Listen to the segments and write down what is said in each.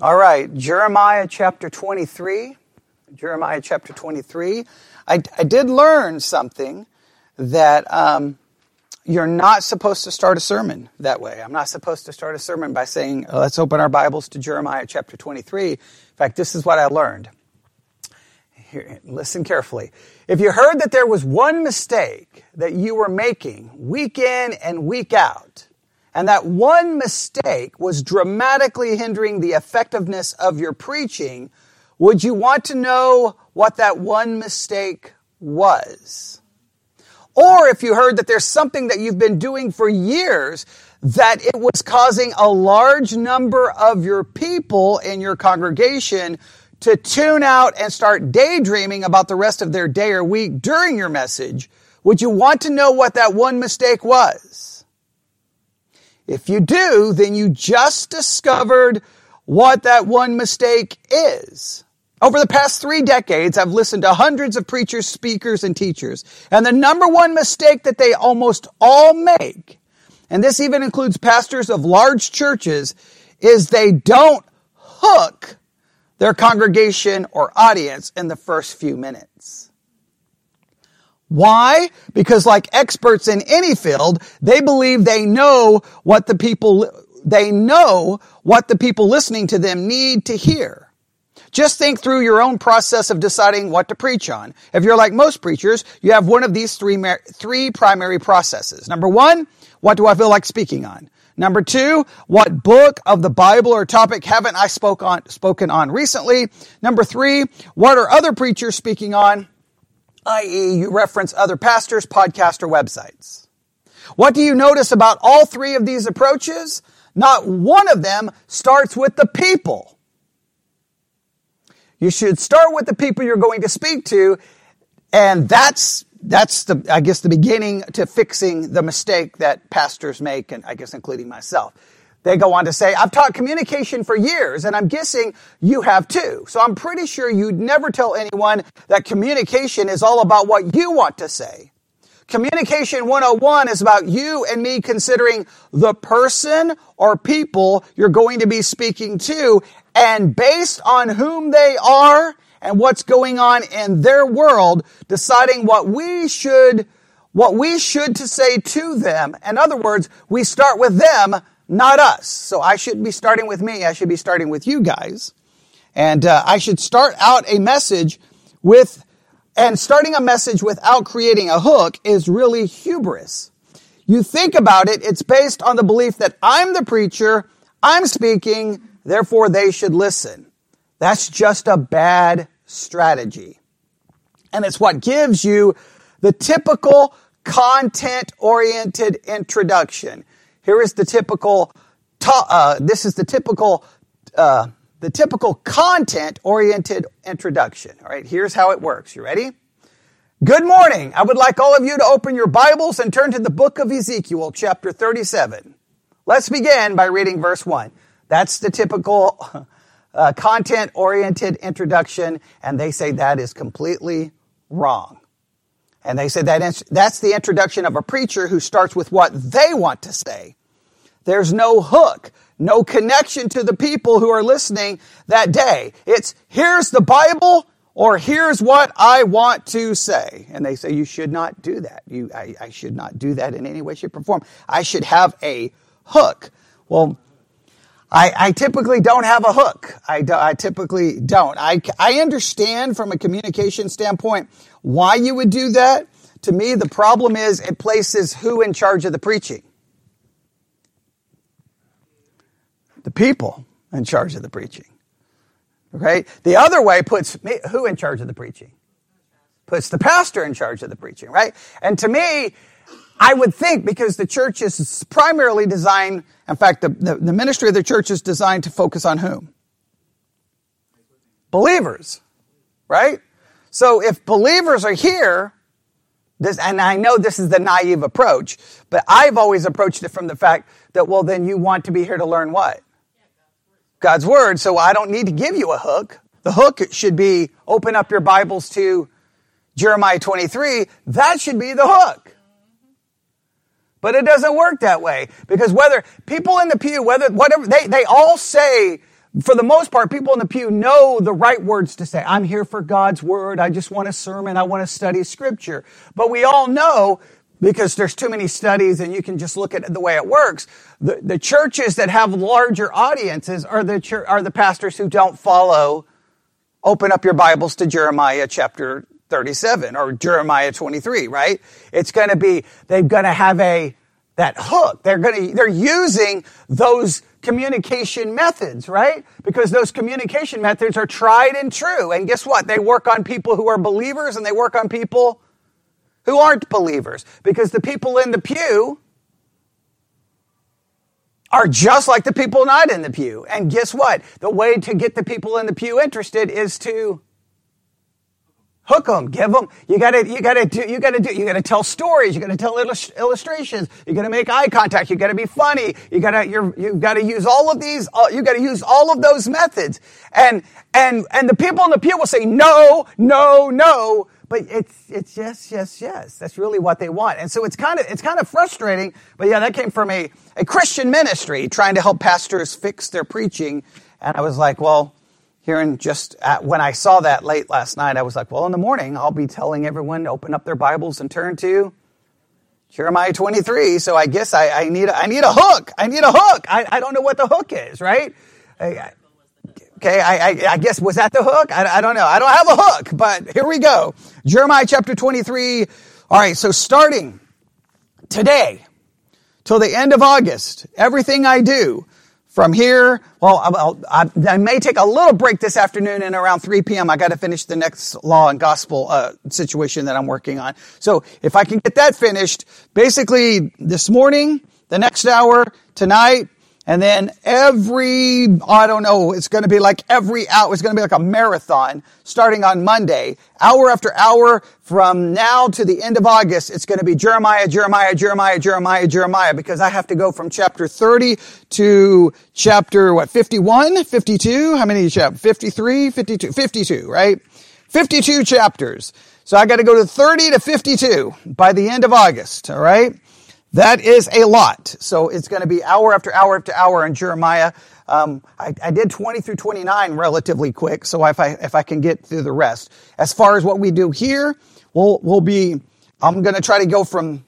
All right, Jeremiah chapter 23. Jeremiah chapter 23. I, I did learn something that um, you're not supposed to start a sermon that way. I'm not supposed to start a sermon by saying, oh, let's open our Bibles to Jeremiah chapter 23. In fact, this is what I learned. Here, listen carefully. If you heard that there was one mistake that you were making week in and week out, and that one mistake was dramatically hindering the effectiveness of your preaching, would you want to know what that one mistake was? Or if you heard that there's something that you've been doing for years that it was causing a large number of your people in your congregation to tune out and start daydreaming about the rest of their day or week during your message, would you want to know what that one mistake was? If you do, then you just discovered what that one mistake is. Over the past three decades, I've listened to hundreds of preachers, speakers, and teachers. And the number one mistake that they almost all make, and this even includes pastors of large churches, is they don't hook their congregation or audience in the first few minutes. Why? Because like experts in any field, they believe they know what the people, they know what the people listening to them need to hear. Just think through your own process of deciding what to preach on. If you're like most preachers, you have one of these three, three primary processes. Number one, what do I feel like speaking on? Number two, what book of the Bible or topic haven't I spoke on, spoken on recently? Number three, what are other preachers speaking on? i.e., you reference other pastors, podcasts, or websites. What do you notice about all three of these approaches? Not one of them starts with the people. You should start with the people you're going to speak to, and that's that's the I guess the beginning to fixing the mistake that pastors make, and I guess including myself. They go on to say, I've taught communication for years, and I'm guessing you have too. So I'm pretty sure you'd never tell anyone that communication is all about what you want to say. Communication 101 is about you and me considering the person or people you're going to be speaking to, and based on whom they are and what's going on in their world, deciding what we should what we should to say to them. In other words, we start with them not us. So I shouldn't be starting with me. I should be starting with you guys. And uh, I should start out a message with, and starting a message without creating a hook is really hubris. You think about it, it's based on the belief that I'm the preacher, I'm speaking, therefore they should listen. That's just a bad strategy. And it's what gives you the typical content oriented introduction. Here is the typical, uh, this is the typical, uh, the typical content oriented introduction. All right, here's how it works. You ready? Good morning. I would like all of you to open your Bibles and turn to the book of Ezekiel, chapter 37. Let's begin by reading verse 1. That's the typical uh, content oriented introduction, and they say that is completely wrong. And they say that that's the introduction of a preacher who starts with what they want to say. There's no hook, no connection to the people who are listening that day. It's here's the Bible or here's what I want to say. And they say, you should not do that. You, I, I should not do that in any way, shape, or form. I should have a hook. Well, I, I, typically don't have a hook. I, do, I typically don't. I, I understand from a communication standpoint why you would do that. To me, the problem is it places who in charge of the preaching. The people in charge of the preaching. Okay? The other way puts me, who in charge of the preaching? Puts the pastor in charge of the preaching, right? And to me, I would think because the church is primarily designed, in fact, the, the, the ministry of the church is designed to focus on whom? Believers, right? So if believers are here, this, and I know this is the naive approach, but I've always approached it from the fact that, well, then you want to be here to learn what? God's Word, so I don't need to give you a hook. The hook should be open up your Bibles to Jeremiah 23. That should be the hook. But it doesn't work that way because whether people in the pew, whether whatever they, they all say for the most part, people in the pew know the right words to say. I'm here for God's word. I just want a sermon. I want to study scripture. But we all know because there's too many studies and you can just look at the way it works. The, the churches that have larger audiences are the, are the pastors who don't follow, open up your Bibles to Jeremiah chapter 37 or Jeremiah 23, right? It's going to be, they're going to have a, that hook. They're going to, they're using those communication methods, right? Because those communication methods are tried and true. And guess what? They work on people who are believers and they work on people who aren't believers. Because the people in the pew are just like the people not in the pew. And guess what? The way to get the people in the pew interested is to hook them, give them. You gotta, you gotta do, you gotta do, you gotta tell stories. You gotta tell illustrations. You gotta make eye contact. You gotta be funny. You gotta, you're, you gotta use all of these. Uh, you gotta use all of those methods. And and and the people in the pew will say no, no, no. But it's it's yes, yes, yes. That's really what they want. And so it's kind of it's kind of frustrating. But yeah, that came from a a Christian ministry trying to help pastors fix their preaching. And I was like, well hearing just at, when I saw that late last night, I was like, well, in the morning, I'll be telling everyone to open up their Bibles and turn to Jeremiah 23. So I guess I, I need, I need a hook. I need a hook. I, I don't know what the hook is, right? I, okay, I, I, I, guess, was that the hook? I, I don't know. I don't have a hook, but here we go. Jeremiah chapter 23. All right, so starting today till the end of August, everything I do, from here, well, I'll, I, I may take a little break this afternoon and around 3 p.m. I got to finish the next law and gospel uh, situation that I'm working on. So if I can get that finished, basically this morning, the next hour, tonight, and then every, I don't know, it's going to be like every hour, it's going to be like a marathon starting on Monday, hour after hour from now to the end of August. It's going to be Jeremiah, Jeremiah, Jeremiah, Jeremiah, Jeremiah, because I have to go from chapter 30 to chapter, what, 51, 52? How many chapters? 53, 52, 52, right? 52 chapters. So I got to go to 30 to 52 by the end of August, all right? That is a lot. So it's going to be hour after hour after hour in Jeremiah. Um, I, I, did 20 through 29 relatively quick, so if I if I can get through the rest. As far as what we do here, we'll we'll be. I'm going to try to go from.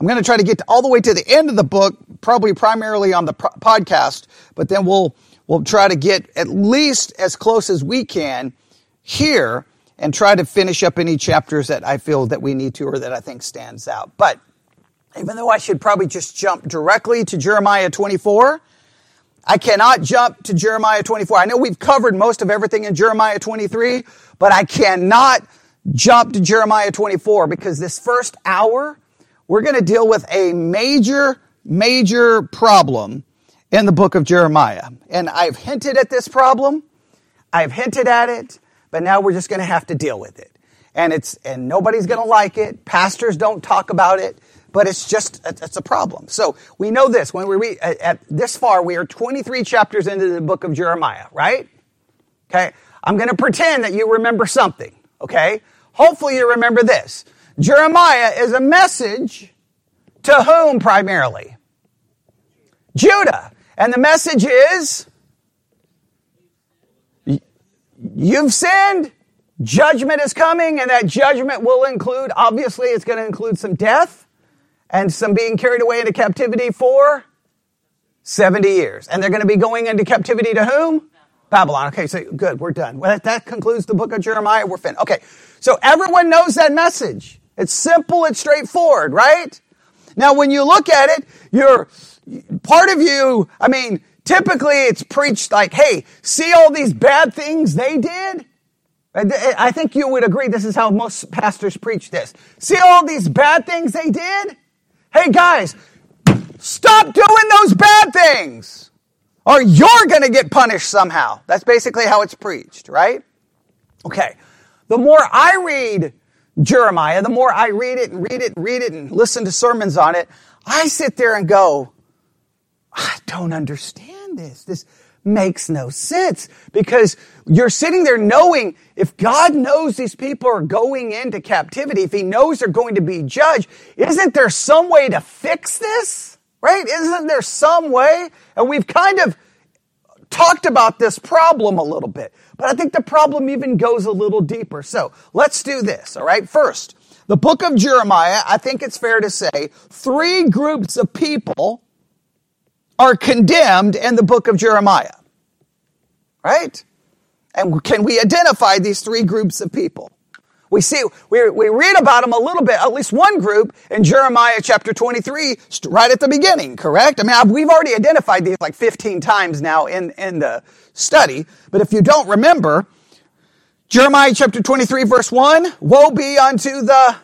I'm going to try to get to, all the way to the end of the book, probably primarily on the podcast, but then we'll we'll try to get at least as close as we can here and try to finish up any chapters that I feel that we need to or that I think stands out. But even though I should probably just jump directly to Jeremiah 24, I cannot jump to Jeremiah 24. I know we've covered most of everything in Jeremiah 23, but I cannot jump to Jeremiah 24 because this first hour, we're going to deal with a major, major problem in the book of Jeremiah. And I've hinted at this problem. I've hinted at it, but now we're just going to have to deal with it. And it's, and nobody's going to like it. Pastors don't talk about it but it's just, it's a problem. So we know this when we read at, at this far, we are 23 chapters into the book of Jeremiah, right? Okay. I'm going to pretend that you remember something. Okay. Hopefully you remember this. Jeremiah is a message to whom primarily? Judah. And the message is, you've sinned, judgment is coming, and that judgment will include, obviously, it's going to include some death and some being carried away into captivity for 70 years. And they're going to be going into captivity to whom? Babylon. Okay, so good, we're done. Well, that, that concludes the book of Jeremiah. We're finished. Okay, so everyone knows that message. It's simple, it's straightforward, right? Now, when you look at it, you're, part of you, I mean, typically it's preached like, hey, see all these bad things they did? I think you would agree this is how most pastors preach this. See all these bad things they did? Hey guys, stop doing those bad things or you're going to get punished somehow. That's basically how it's preached, right? Okay. The more I read Jeremiah, the more I read it and read it and read it and listen to sermons on it, I sit there and go, I don't understand this. This, makes no sense because you're sitting there knowing if God knows these people are going into captivity, if he knows they're going to be judged, isn't there some way to fix this? Right? Isn't there some way? And we've kind of talked about this problem a little bit, but I think the problem even goes a little deeper. So let's do this. All right. First, the book of Jeremiah, I think it's fair to say three groups of people are condemned in the book of Jeremiah. Right? And can we identify these three groups of people? We see, we, we read about them a little bit, at least one group in Jeremiah chapter 23, right at the beginning, correct? I mean, I've, we've already identified these like 15 times now in, in the study, but if you don't remember, Jeremiah chapter 23 verse 1, woe be unto the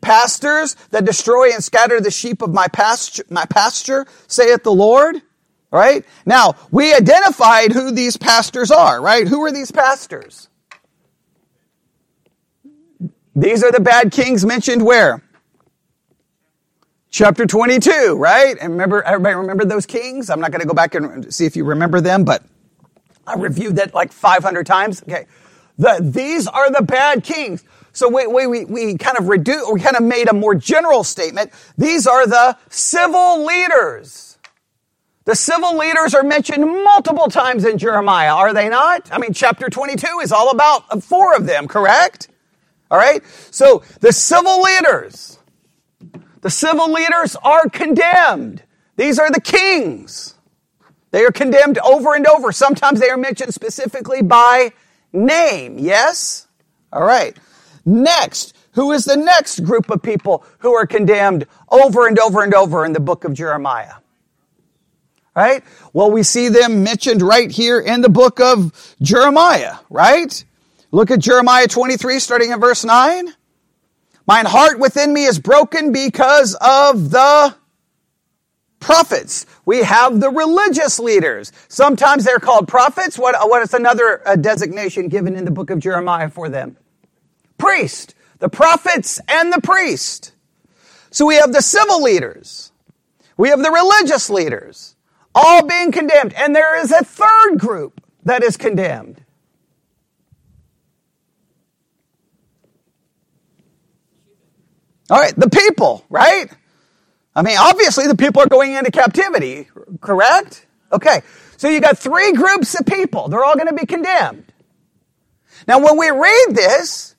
pastors that destroy and scatter the sheep of my pasture, my pasture, saith the Lord. Right? Now, we identified who these pastors are, right? Who are these pastors? These are the bad kings mentioned where? Chapter 22, right? And remember, everybody remember those kings? I'm not going to go back and see if you remember them, but I reviewed that like 500 times. Okay. The, these are the bad kings. So we, we, we kind of reduce, we kind of made a more general statement. These are the civil leaders. The civil leaders are mentioned multiple times in Jeremiah, are they not? I mean, chapter 22 is all about four of them, correct? All right? So the civil leaders, the civil leaders are condemned. These are the kings. They are condemned over and over. Sometimes they are mentioned specifically by name. Yes? All right. Next, who is the next group of people who are condemned over and over and over in the book of Jeremiah? Right? Well, we see them mentioned right here in the book of Jeremiah, right? Look at Jeremiah 23, starting in verse 9. Mine heart within me is broken because of the prophets. We have the religious leaders. Sometimes they're called prophets. What, what is another uh, designation given in the book of Jeremiah for them? Priest. The prophets and the priest. So we have the civil leaders. We have the religious leaders. All being condemned. And there is a third group that is condemned. All right, the people, right? I mean, obviously the people are going into captivity, correct? Okay, so you got three groups of people. They're all going to be condemned. Now, when we read this,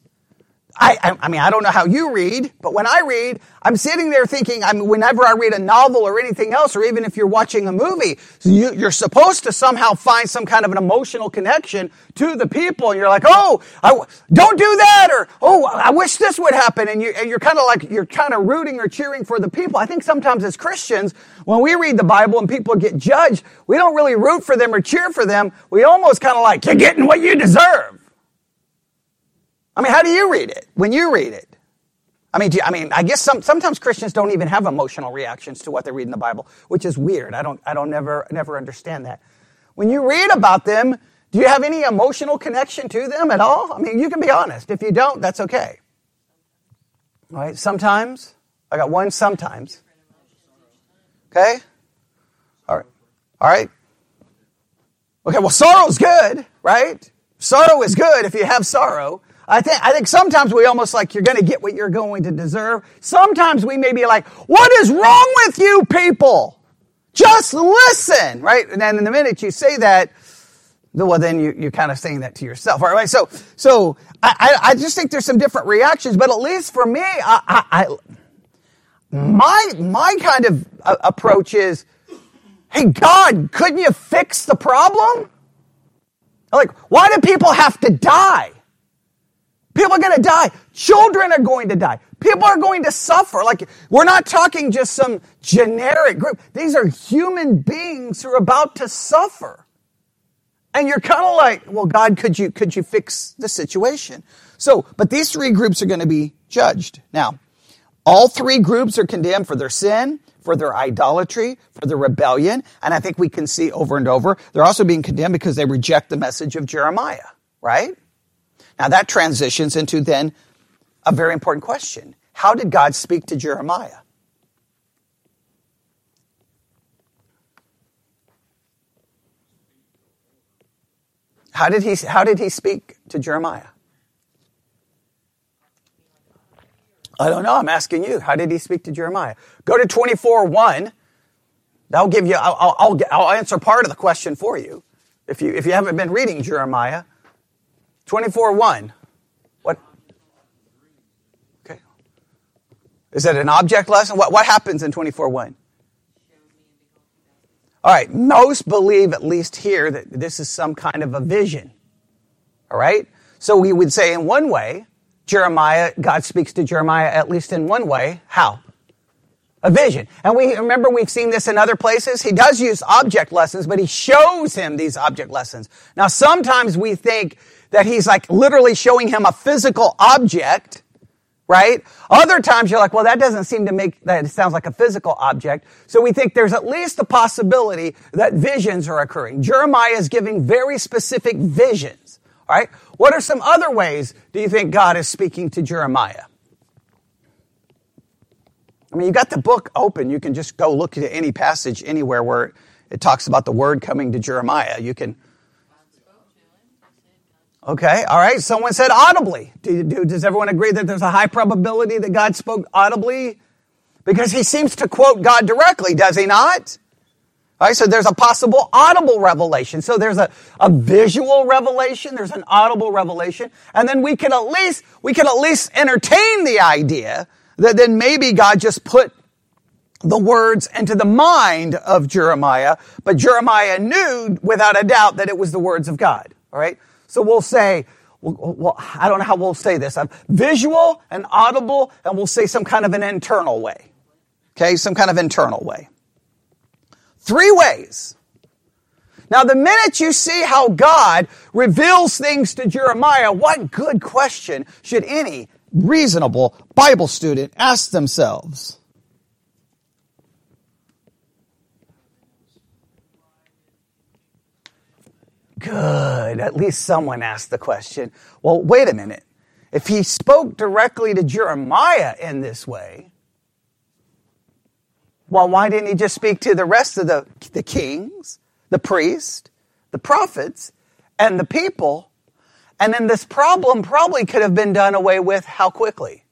I, I, mean, I don't know how you read, but when I read, I'm sitting there thinking, I mean, whenever I read a novel or anything else, or even if you're watching a movie, you, you're supposed to somehow find some kind of an emotional connection to the people. And you're like, oh, I, don't do that, or oh, I wish this would happen. And, you, and you're kind of like, you're kind of rooting or cheering for the people. I think sometimes as Christians, when we read the Bible and people get judged, we don't really root for them or cheer for them. We almost kind of like, you're getting what you deserve. I mean, how do you read it when you read it? I mean, you, I mean, I guess some, sometimes Christians don't even have emotional reactions to what they read in the Bible, which is weird. I don't, I don't never, never understand that. When you read about them, do you have any emotional connection to them at all? I mean, you can be honest. If you don't, that's okay. All right. Sometimes I got one. Sometimes. Okay. All right. All right. Okay. Well, sorrow's good, right? Sorrow is good if you have sorrow. I think, I think sometimes we almost like you're going to get what you're going to deserve. Sometimes we may be like, what is wrong with you people? Just listen, right? And then in the minute you say that, well, then you, you're kind of saying that to yourself. All right. So, so I, I just think there's some different reactions, but at least for me, I, I, I my, my kind of uh, approach is, hey, God, couldn't you fix the problem? Like, why do people have to die? People are going to die. Children are going to die. People are going to suffer. Like, we're not talking just some generic group. These are human beings who are about to suffer. And you're kind of like, well, God, could you, could you fix the situation? So, but these three groups are going to be judged. Now, all three groups are condemned for their sin, for their idolatry, for their rebellion. And I think we can see over and over, they're also being condemned because they reject the message of Jeremiah, right? Now that transitions into then a very important question. How did God speak to Jeremiah? How did he, how did he speak to Jeremiah? I don't know. I'm asking you. How did he speak to Jeremiah? Go to 24 1. That'll give you, I'll, I'll, I'll answer part of the question for you. If you, if you haven't been reading Jeremiah, 24 1. What? Okay. Is that an object lesson? What, what happens in 24 1? All right, most believe, at least here, that this is some kind of a vision. All right? So we would say, in one way, Jeremiah, God speaks to Jeremiah at least in one way. How? A vision. And we remember we've seen this in other places. He does use object lessons, but he shows him these object lessons. Now, sometimes we think that he's like literally showing him a physical object right? Other times you're like, well, that doesn't seem to make that sounds like a physical object. So we think there's at least a possibility that visions are occurring. Jeremiah is giving very specific visions. All right. What are some other ways do you think God is speaking to Jeremiah? I mean, you got the book open. You can just go look at any passage anywhere where it talks about the word coming to Jeremiah. You can Okay, all right. Someone said audibly. Do, do, does everyone agree that there's a high probability that God spoke audibly? Because he seems to quote God directly, does he not? All right, so there's a possible audible revelation. So there's a, a visual revelation, there's an audible revelation, and then we can at least we can at least entertain the idea that then maybe God just put the words into the mind of Jeremiah, but Jeremiah knew without a doubt that it was the words of God. All right? So we'll say, well, well, I don't know how we'll say this. I'm Visual and audible, and we'll say some kind of an internal way. Okay, some kind of internal way. Three ways. Now, the minute you see how God reveals things to Jeremiah, what good question should any reasonable Bible student ask themselves? Good. At least someone asked the question. Well, wait a minute. If he spoke directly to Jeremiah in this way, well, why didn't he just speak to the rest of the, the kings, the priests, the prophets, and the people? And then this problem probably could have been done away with how quickly?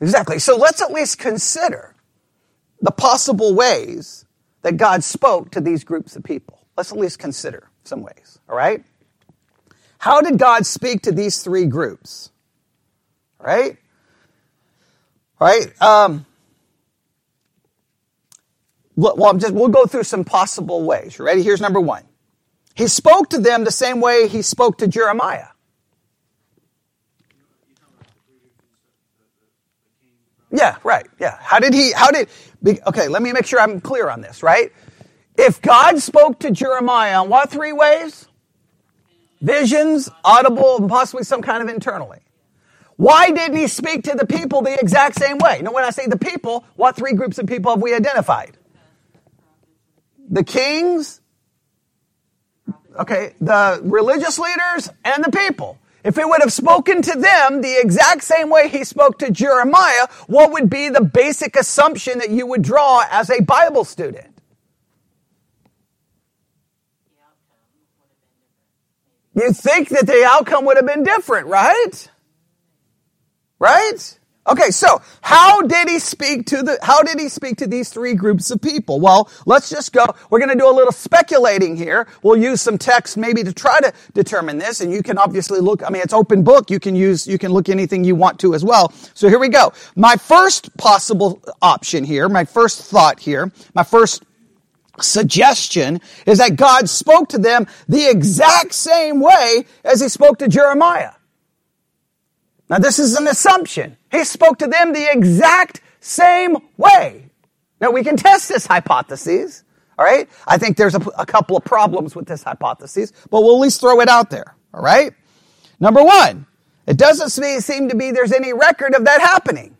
Exactly. So let's at least consider the possible ways that God spoke to these groups of people. Let's at least consider some ways, all right? How did God speak to these three groups? Right? Right? Um, well, I'm just, we'll go through some possible ways. You ready? Here's number one. He spoke to them the same way he spoke to Jeremiah. Yeah, right. Yeah. How did he, how did, okay, let me make sure I'm clear on this, right? If God spoke to Jeremiah on what three ways? Visions, audible, and possibly some kind of internally. Why didn't he speak to the people the exact same way? Now, when I say the people, what three groups of people have we identified? The kings, okay, the religious leaders, and the people. If he would have spoken to them the exact same way he spoke to Jeremiah, what would be the basic assumption that you would draw as a Bible student? You think that the outcome would have been different, right? Right? Okay, so how did he speak to the, how did he speak to these three groups of people? Well, let's just go, we're gonna do a little speculating here. We'll use some text maybe to try to determine this, and you can obviously look, I mean, it's open book, you can use, you can look anything you want to as well. So here we go. My first possible option here, my first thought here, my first suggestion is that God spoke to them the exact same way as he spoke to Jeremiah. Now, this is an assumption. He spoke to them the exact same way. Now, we can test this hypothesis, all right? I think there's a, a couple of problems with this hypothesis, but we'll at least throw it out there, all right? Number one, it doesn't seem to be there's any record of that happening.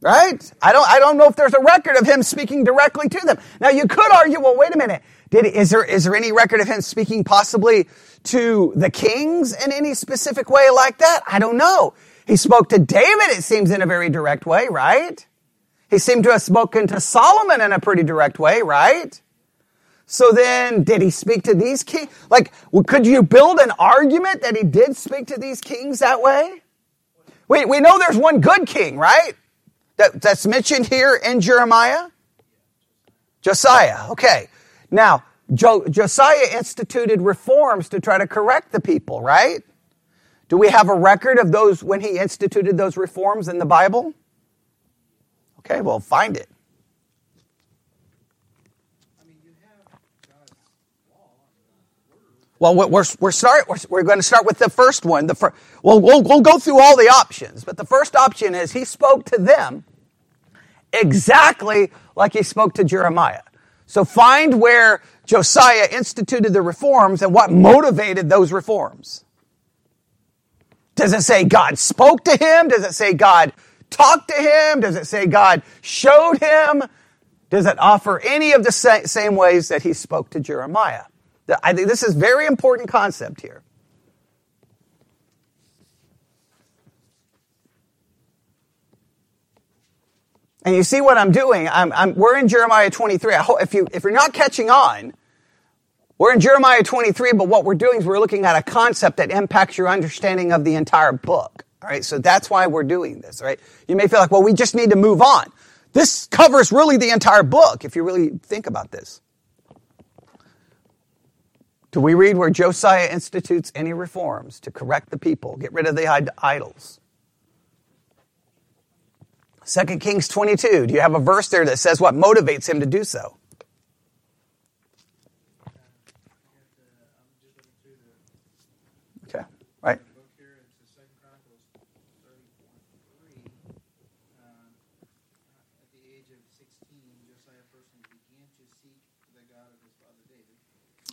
Right? I don't, I don't know if there's a record of him speaking directly to them. Now you could argue, well, wait a minute. Did, is there, is there any record of him speaking possibly to the kings in any specific way like that? I don't know. He spoke to David, it seems, in a very direct way, right? He seemed to have spoken to Solomon in a pretty direct way, right? So then, did he speak to these kings? Like, could you build an argument that he did speak to these kings that way? We, we know there's one good king, right? that, that's mentioned here in Jeremiah? Josiah. Okay. Now, jo- Josiah instituted reforms to try to correct the people, right? Do we have a record of those when he instituted those reforms in the Bible? Okay, well, find it. Well, we're, we're, start, we're, we're going to start with the first one. The fir- well, we'll, we'll go through all the options, but the first option is he spoke to them exactly like he spoke to Jeremiah. So find where Josiah instituted the reforms and what motivated those reforms. Does it say God spoke to him? Does it say God talked to him? Does it say God showed him? Does it offer any of the same ways that he spoke to Jeremiah? I think this is very important concept here. And you see what I'm doing? I'm, I'm, we're in Jeremiah 23. Hope, if, you, if you're not catching on, we're in Jeremiah 23, but what we're doing is we're looking at a concept that impacts your understanding of the entire book. All right, so that's why we're doing this, right? You may feel like, well, we just need to move on. This covers really the entire book if you really think about this. Do we read where Josiah institutes any reforms to correct the people, get rid of the idols? 2 Kings 22. Do you have a verse there that says what motivates him to do so? Okay, right.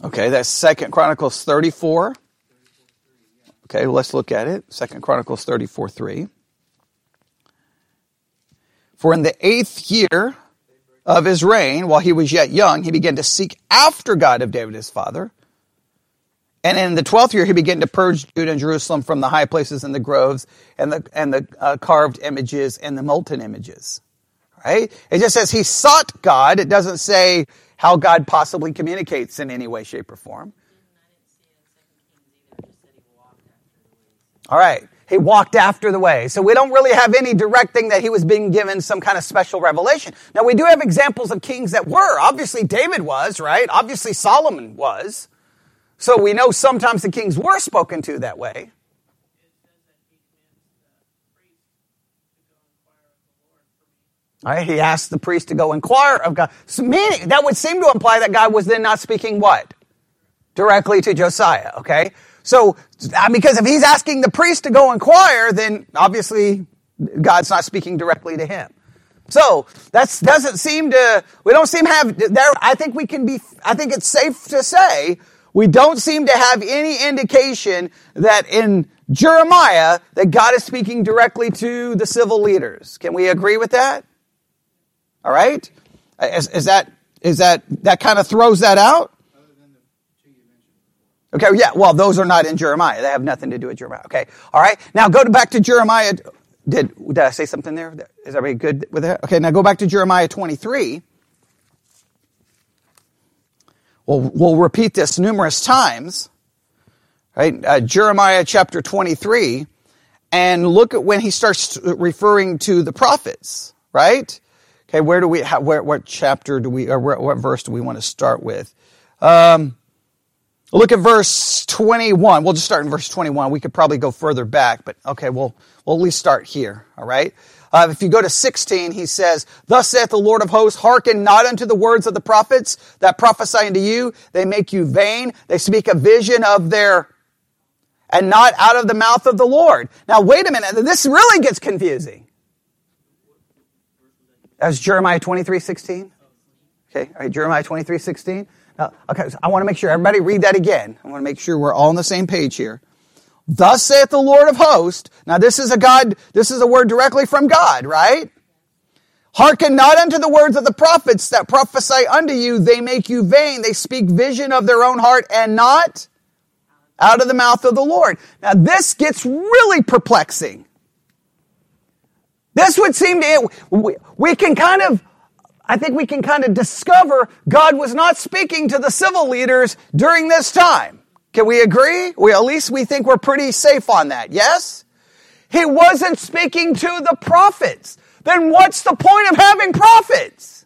Okay, that's Second Chronicles 34. Okay, let's look at it. Second Chronicles 34 3. For in the eighth year of his reign, while he was yet young, he began to seek after God of David his father. And in the twelfth year, he began to purge Judah and Jerusalem from the high places and the groves and the, and the uh, carved images and the molten images. Right? It just says he sought God. It doesn't say how God possibly communicates in any way, shape, or form. All right. He walked after the way. So we don't really have any direct thing that he was being given some kind of special revelation. Now we do have examples of kings that were. Obviously David was, right? Obviously Solomon was. So we know sometimes the kings were spoken to that way. All right, he asked the priest to go inquire of God. So meaning, that would seem to imply that God was then not speaking what? Directly to Josiah, okay? So, because if he's asking the priest to go inquire, then obviously God's not speaking directly to him. So, that doesn't seem to, we don't seem to have, there, I think we can be, I think it's safe to say, we don't seem to have any indication that in Jeremiah, that God is speaking directly to the civil leaders. Can we agree with that? All right? Is, is that, is that, that kind of throws that out? Okay, yeah, well, those are not in Jeremiah. They have nothing to do with Jeremiah. Okay, all right. Now go back to Jeremiah. Did, did I say something there? Is everybody good with that? Okay, now go back to Jeremiah 23. We'll, we'll repeat this numerous times. Right? Uh, Jeremiah chapter 23. And look at when he starts referring to the prophets, right? Okay, where do we, how, where, what chapter do we, or where, what verse do we want to start with? Um, Look at verse 21. We'll just start in verse 21. We could probably go further back, but okay, we'll, we'll at least start here, all right? Uh, if you go to 16, he says, Thus saith the Lord of hosts, hearken not unto the words of the prophets that prophesy unto you. They make you vain. They speak a vision of their, and not out of the mouth of the Lord. Now, wait a minute. This really gets confusing. That's Jeremiah 23, 16. Okay, all right, Jeremiah 23, 16. Uh, okay, so I want to make sure everybody read that again. I want to make sure we're all on the same page here. Thus saith the Lord of hosts. Now this is a God, this is a word directly from God, right? Hearken not unto the words of the prophets that prophesy unto you. They make you vain. They speak vision of their own heart and not out of the mouth of the Lord. Now this gets really perplexing. This would seem to, we, we can kind of I think we can kind of discover God was not speaking to the civil leaders during this time. Can we agree? We, at least we think we're pretty safe on that. Yes? He wasn't speaking to the prophets. Then what's the point of having prophets?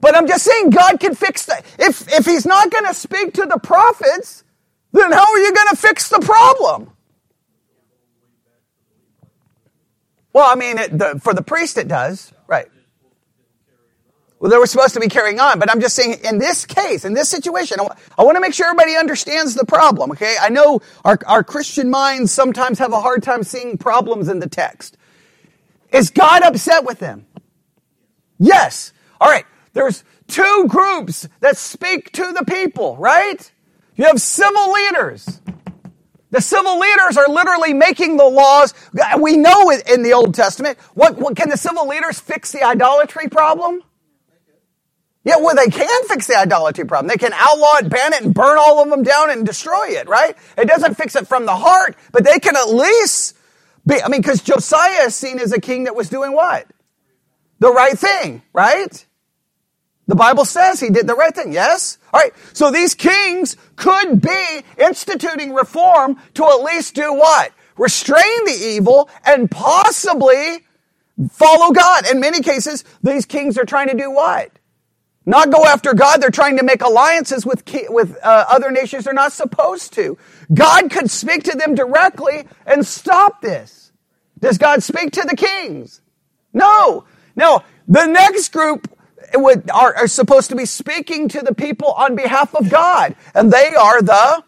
But I'm just saying God can fix that. If, if he's not going to speak to the prophets, then how are you going to fix the problem? Well, I mean, it, the, for the priest it does, right? Well, they were supposed to be carrying on, but I'm just saying in this case, in this situation, I, I want to make sure everybody understands the problem, okay? I know our, our Christian minds sometimes have a hard time seeing problems in the text. Is God upset with them? Yes. All right. There's two groups that speak to the people, right? You have civil leaders. The civil leaders are literally making the laws. We know it in the Old Testament. What, what can the civil leaders fix the idolatry problem? Yeah, well, they can fix the idolatry problem. They can outlaw it, ban it, and burn all of them down and destroy it, right? It doesn't fix it from the heart, but they can at least be, I mean, because Josiah is seen as a king that was doing what? The right thing, right? The Bible says he did the right thing, yes? Alright, so these kings could be instituting reform to at least do what? Restrain the evil and possibly follow God. In many cases, these kings are trying to do what? Not go after God. They're trying to make alliances with, with uh, other nations they're not supposed to. God could speak to them directly and stop this. Does God speak to the kings? No. No. The next group would, are, are supposed to be speaking to the people on behalf of God. And they are the,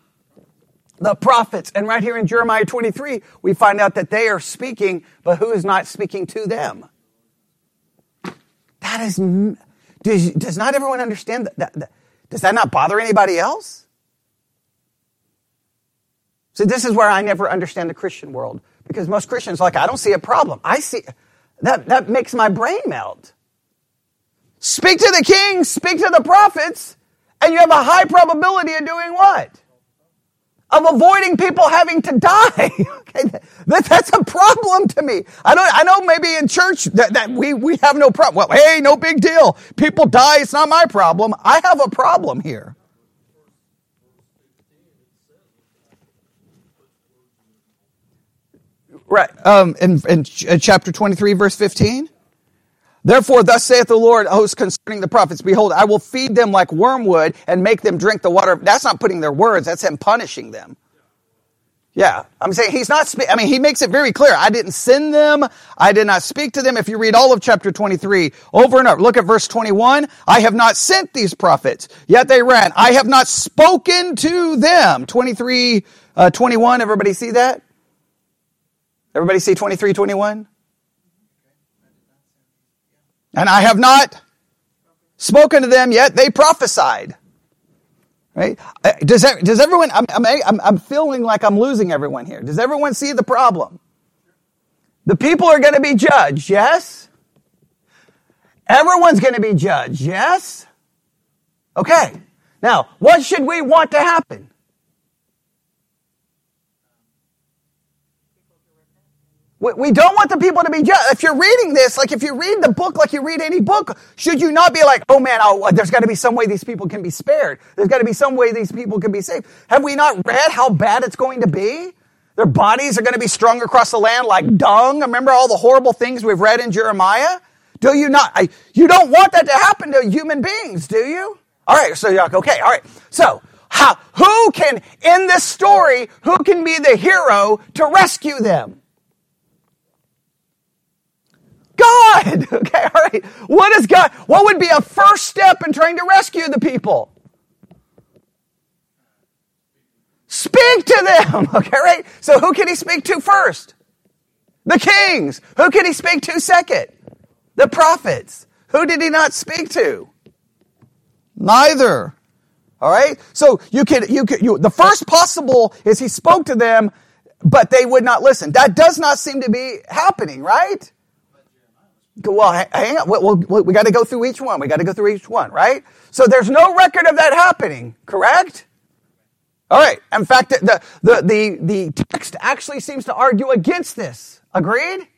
the prophets. And right here in Jeremiah 23, we find out that they are speaking, but who is not speaking to them? That is does, does not everyone understand that, that? Does that not bother anybody else? So this is where I never understand the Christian world because most Christians like, I don't see a problem. I see that that makes my brain melt. Speak to the king, speak to the prophets, and you have a high probability of doing what? of avoiding people having to die. okay, that, that's a problem to me. I don't, I know maybe in church that, that we, we have no problem. Well, hey, no big deal. People die. It's not my problem. I have a problem here. Right. Um, in, in chapter 23, verse 15. Therefore, thus saith the Lord, host concerning the prophets, behold, I will feed them like wormwood and make them drink the water. That's not putting their words, that's him punishing them. Yeah, I'm saying he's not, I mean, he makes it very clear. I didn't send them. I did not speak to them. If you read all of chapter 23 over and over, look at verse 21. I have not sent these prophets, yet they ran. I have not spoken to them. 23, uh, 21. Everybody see that? Everybody see 23, 21? And I have not spoken to them yet. They prophesied. Right? Uh, does, does everyone, I'm, I'm, I'm feeling like I'm losing everyone here. Does everyone see the problem? The people are going to be judged, yes? Everyone's going to be judged, yes? Okay. Now, what should we want to happen? We don't want the people to be judged. If you're reading this, like if you read the book like you read any book, should you not be like, oh man, oh, there's got to be some way these people can be spared. There's got to be some way these people can be saved. Have we not read how bad it's going to be? Their bodies are going to be strung across the land like dung. Remember all the horrible things we've read in Jeremiah? Do you not? I, you don't want that to happen to human beings, do you? All right, so you're like, okay, all right. So, how, who can, in this story, who can be the hero to rescue them? God. Okay, all right. What is God? What would be a first step in trying to rescue the people? Speak to them. Okay, right? So who can he speak to first? The kings. Who can he speak to second? The prophets. Who did he not speak to? Neither. All right? So you could, you could, you, the first possible is he spoke to them, but they would not listen. That does not seem to be happening, right? Well, hang on. We got to go through each one. We got to go through each one, right? So there's no record of that happening, correct? All right. In fact, the, the, the, the text actually seems to argue against this. Agreed?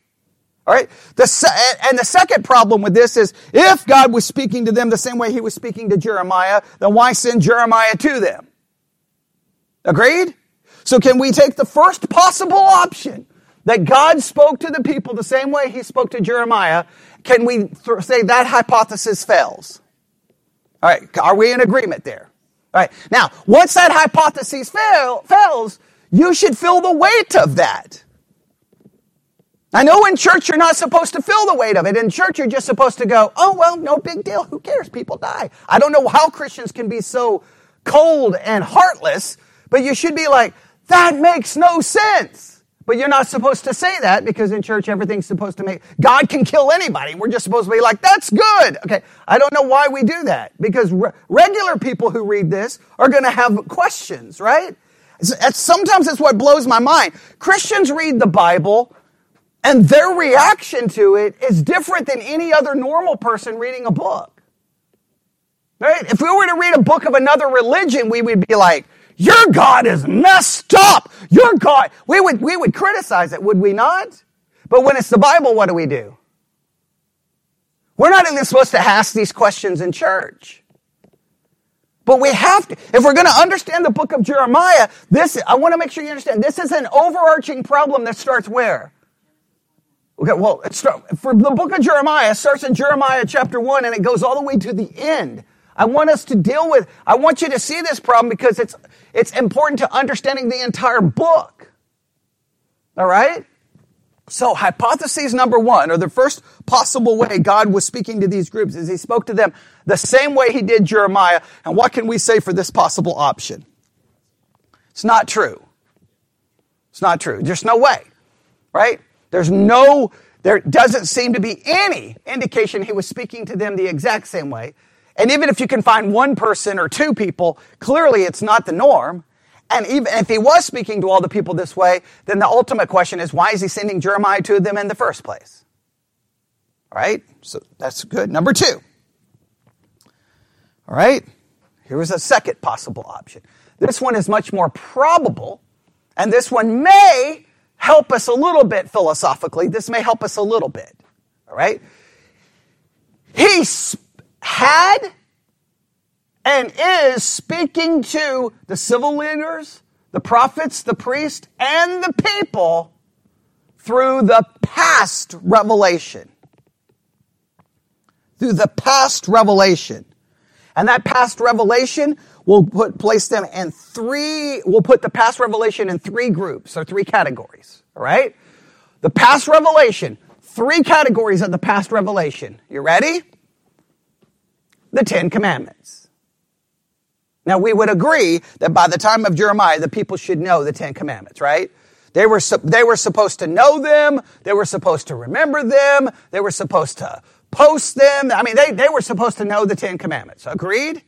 All right. The, and the second problem with this is if God was speaking to them the same way he was speaking to Jeremiah, then why send Jeremiah to them? Agreed? So can we take the first possible option? That God spoke to the people the same way he spoke to Jeremiah, can we th- say that hypothesis fails? All right, are we in agreement there? All right, now, once that hypothesis fail, fails, you should feel the weight of that. I know in church you're not supposed to feel the weight of it. In church you're just supposed to go, oh, well, no big deal. Who cares? People die. I don't know how Christians can be so cold and heartless, but you should be like, that makes no sense. But you're not supposed to say that because in church everything's supposed to make, God can kill anybody. We're just supposed to be like, that's good. Okay. I don't know why we do that because re- regular people who read this are going to have questions, right? Sometimes it's what blows my mind. Christians read the Bible and their reaction to it is different than any other normal person reading a book. Right? If we were to read a book of another religion, we would be like, your God is messed up. Your God. We would, we would criticize it, would we not? But when it's the Bible, what do we do? We're not even supposed to ask these questions in church. But we have to, if we're going to understand the book of Jeremiah, this, I want to make sure you understand, this is an overarching problem that starts where? Okay, well, start, for the book of Jeremiah starts in Jeremiah chapter 1 and it goes all the way to the end. I want us to deal with, I want you to see this problem because it's, it's important to understanding the entire book. All right? So hypothesis number one, or the first possible way God was speaking to these groups is he spoke to them the same way he did Jeremiah. And what can we say for this possible option? It's not true. It's not true. There's no way. Right? There's no, there doesn't seem to be any indication he was speaking to them the exact same way. And even if you can find one person or two people, clearly it's not the norm. And even if he was speaking to all the people this way, then the ultimate question is why is he sending Jeremiah to them in the first place? All right? So that's good. Number two. All right? Here is a second possible option. This one is much more probable, and this one may help us a little bit philosophically. This may help us a little bit. All right? He had and is speaking to the civil leaders, the prophets, the priests, and the people through the past revelation. Through the past revelation. And that past revelation will put, place them in three, we'll put the past revelation in three groups or three categories. All right? The past revelation, three categories of the past revelation. You ready? The Ten Commandments. Now, we would agree that by the time of Jeremiah, the people should know the Ten Commandments, right? They were, they were supposed to know them. They were supposed to remember them. They were supposed to post them. I mean, they, they were supposed to know the Ten Commandments. Agreed?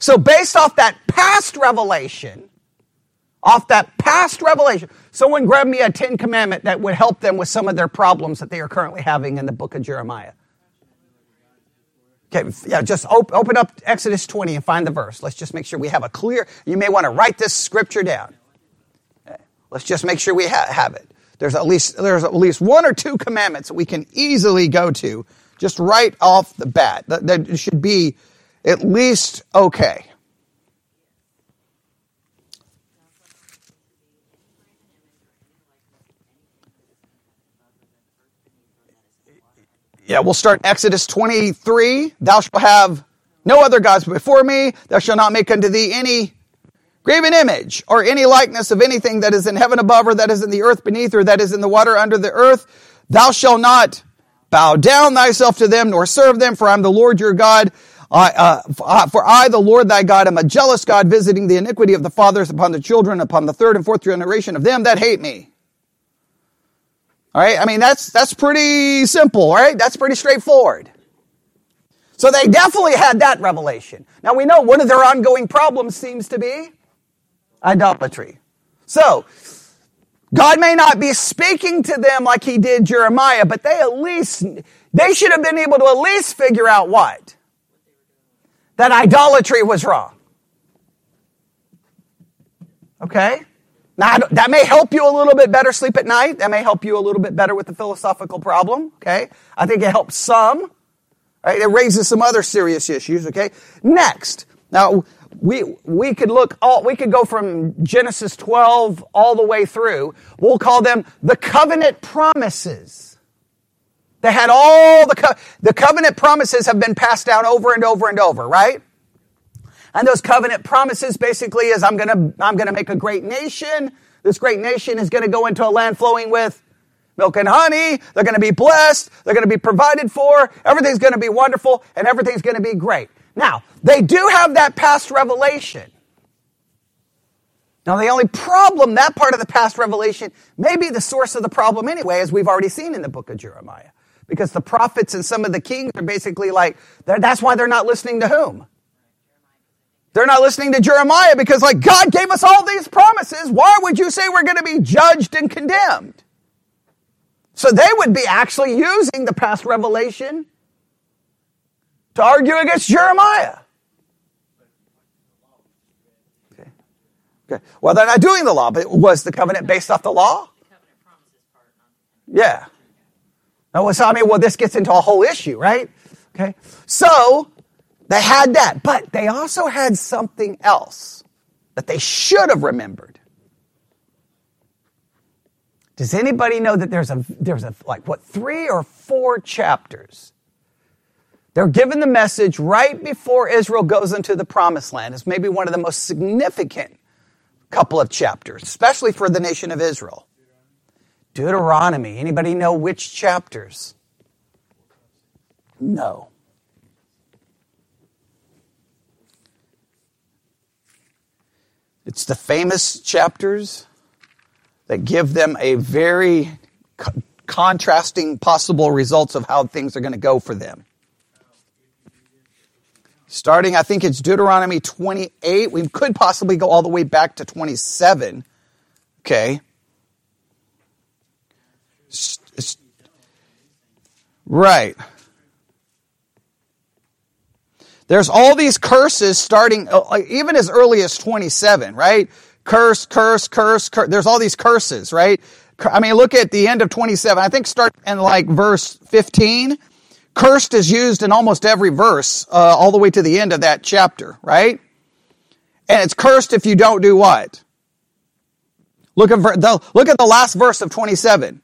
So based off that past revelation, off that past revelation, someone grab me a Ten Commandment that would help them with some of their problems that they are currently having in the book of Jeremiah. Okay, yeah, just op- open up Exodus 20 and find the verse. Let's just make sure we have a clear, you may want to write this scripture down. Okay. Let's just make sure we ha- have it. There's at least, there's at least one or two commandments that we can easily go to just right off the bat. That, that should be at least okay. Yeah, we'll start Exodus 23. Thou shalt have no other gods before me. Thou shalt not make unto thee any graven image or any likeness of anything that is in heaven above or that is in the earth beneath or that is in the water under the earth. Thou shalt not bow down thyself to them nor serve them for I am the Lord your God. Uh, uh, for I, the Lord thy God, am a jealous God, visiting the iniquity of the fathers upon the children, upon the third and fourth generation of them that hate me. All right. I mean, that's, that's pretty simple, right? That's pretty straightforward. So they definitely had that revelation. Now we know one of their ongoing problems seems to be idolatry. So, God may not be speaking to them like he did Jeremiah, but they at least, they should have been able to at least figure out what? That idolatry was wrong. Okay? Now, that may help you a little bit better sleep at night. That may help you a little bit better with the philosophical problem. Okay. I think it helps some. Right? It raises some other serious issues. Okay. Next. Now, we, we could look all, we could go from Genesis 12 all the way through. We'll call them the covenant promises. They had all the, co- the covenant promises have been passed down over and over and over, right? And those covenant promises basically is I'm gonna, I'm gonna make a great nation. This great nation is gonna go into a land flowing with milk and honey. They're gonna be blessed. They're gonna be provided for. Everything's gonna be wonderful and everything's gonna be great. Now, they do have that past revelation. Now, the only problem, that part of the past revelation, may be the source of the problem anyway, as we've already seen in the book of Jeremiah. Because the prophets and some of the kings are basically like, that's why they're not listening to whom? They're not listening to Jeremiah because, like, God gave us all these promises. Why would you say we're going to be judged and condemned? So they would be actually using the past revelation to argue against Jeremiah. Okay. Well, they're not doing the law, but was the covenant based off the law? Yeah. No, so I mean, well, this gets into a whole issue, right? Okay. So they had that, but they also had something else that they should have remembered. Does anybody know that there's a there's a like what three or four chapters? They're given the message right before Israel goes into the promised land. It's maybe one of the most significant couple of chapters, especially for the nation of Israel. Deuteronomy. Anybody know which chapters? No. It's the famous chapters that give them a very co- contrasting possible results of how things are going to go for them. Starting, I think it's Deuteronomy 28. We could possibly go all the way back to 27. Okay. Right. There's all these curses starting, uh, even as early as 27, right? Curse, curse, curse, curse. There's all these curses, right? I mean, look at the end of 27. I think start in like verse 15 Cursed is used in almost every verse, uh, all the way to the end of that chapter, right? And it's cursed if you don't do what? Look at the, look at the last verse of 27.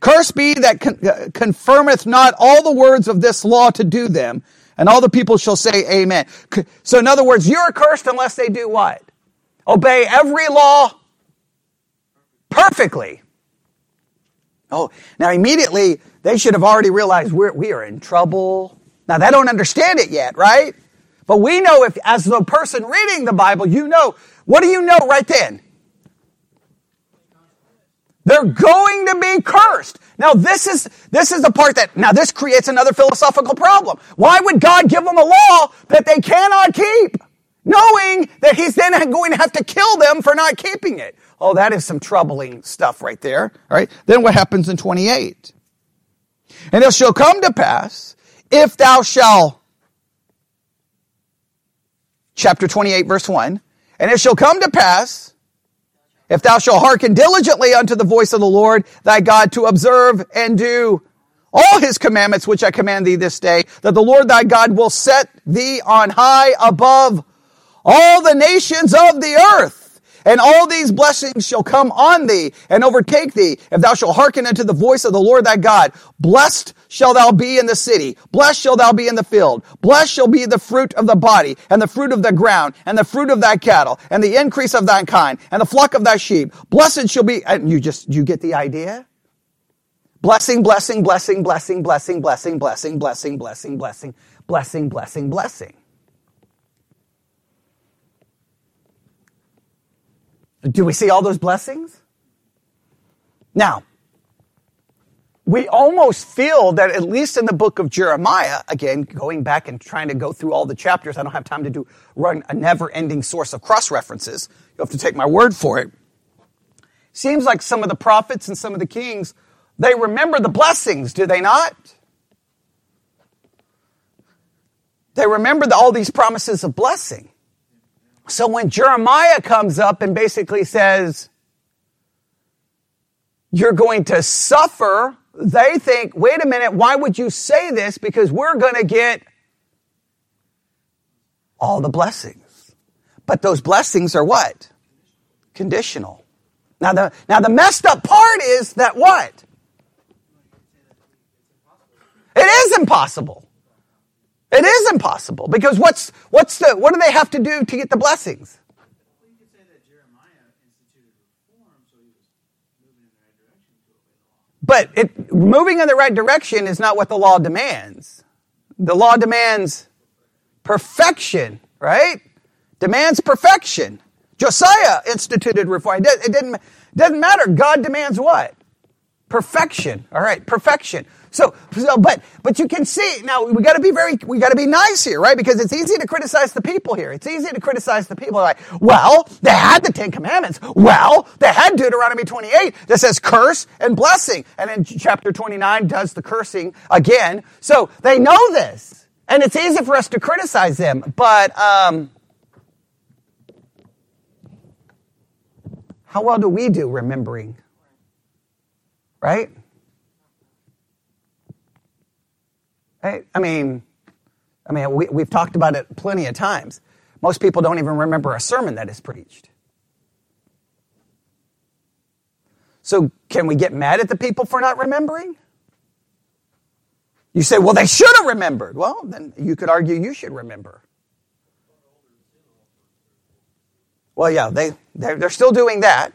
Cursed be that con- uh, confirmeth not all the words of this law to do them, and all the people shall say amen. So in other words, you're cursed unless they do what? Obey every law perfectly. Oh, now immediately they should have already realized we're, we are in trouble. Now they don't understand it yet, right? But we know if, as the person reading the Bible, you know, what do you know right then? They're going to be cursed. Now this is, this is the part that, now this creates another philosophical problem. Why would God give them a law that they cannot keep? Knowing that He's then going to have to kill them for not keeping it. Oh, that is some troubling stuff right there. All right. Then what happens in 28? And it shall come to pass, if thou shalt, chapter 28, verse 1, and it shall come to pass, if thou shalt hearken diligently unto the voice of the Lord thy God to observe and do all his commandments which I command thee this day, that the Lord thy God will set thee on high above all the nations of the earth. And all these blessings shall come on thee and overtake thee if thou shalt hearken unto the voice of the Lord thy God. Blessed shall thou be in the city. Blessed shall thou be in the field. Blessed shall be the fruit of the body and the fruit of the ground and the fruit of thy cattle and the increase of thy kind and the flock of thy sheep. Blessed shall be, and you just, you get the idea? Blessing, blessing, blessing, blessing, blessing, blessing, blessing, blessing, blessing, blessing, blessing, blessing, blessing. Do we see all those blessings? Now, we almost feel that at least in the book of Jeremiah, again, going back and trying to go through all the chapters, I don't have time to do run a never-ending source of cross references. You'll have to take my word for it. Seems like some of the prophets and some of the kings, they remember the blessings, do they not? They remember the, all these promises of blessing. So when Jeremiah comes up and basically says, you're going to suffer, they think, wait a minute, why would you say this? Because we're going to get all the blessings. But those blessings are what? Conditional. Now the, now the messed up part is that what? It is impossible. It is impossible because what's what's the what do they have to do to get the blessings? But it, moving in the right direction is not what the law demands. The law demands perfection, right? Demands perfection. Josiah instituted reform. It didn't, it doesn't matter. God demands what? Perfection. All right, perfection. So, so, but, but you can see, now we gotta be very, we gotta be nice here, right? Because it's easy to criticize the people here. It's easy to criticize the people like, well, they had the Ten Commandments. Well, they had Deuteronomy 28 that says curse and blessing. And then chapter 29 does the cursing again. So they know this. And it's easy for us to criticize them. But, um, how well do we do remembering? Right? Right? I mean, I mean, we, we've talked about it plenty of times. Most people don't even remember a sermon that is preached. So, can we get mad at the people for not remembering? You say, well, they should have remembered. Well, then you could argue you should remember. Well, yeah, they, they're, they're still doing that.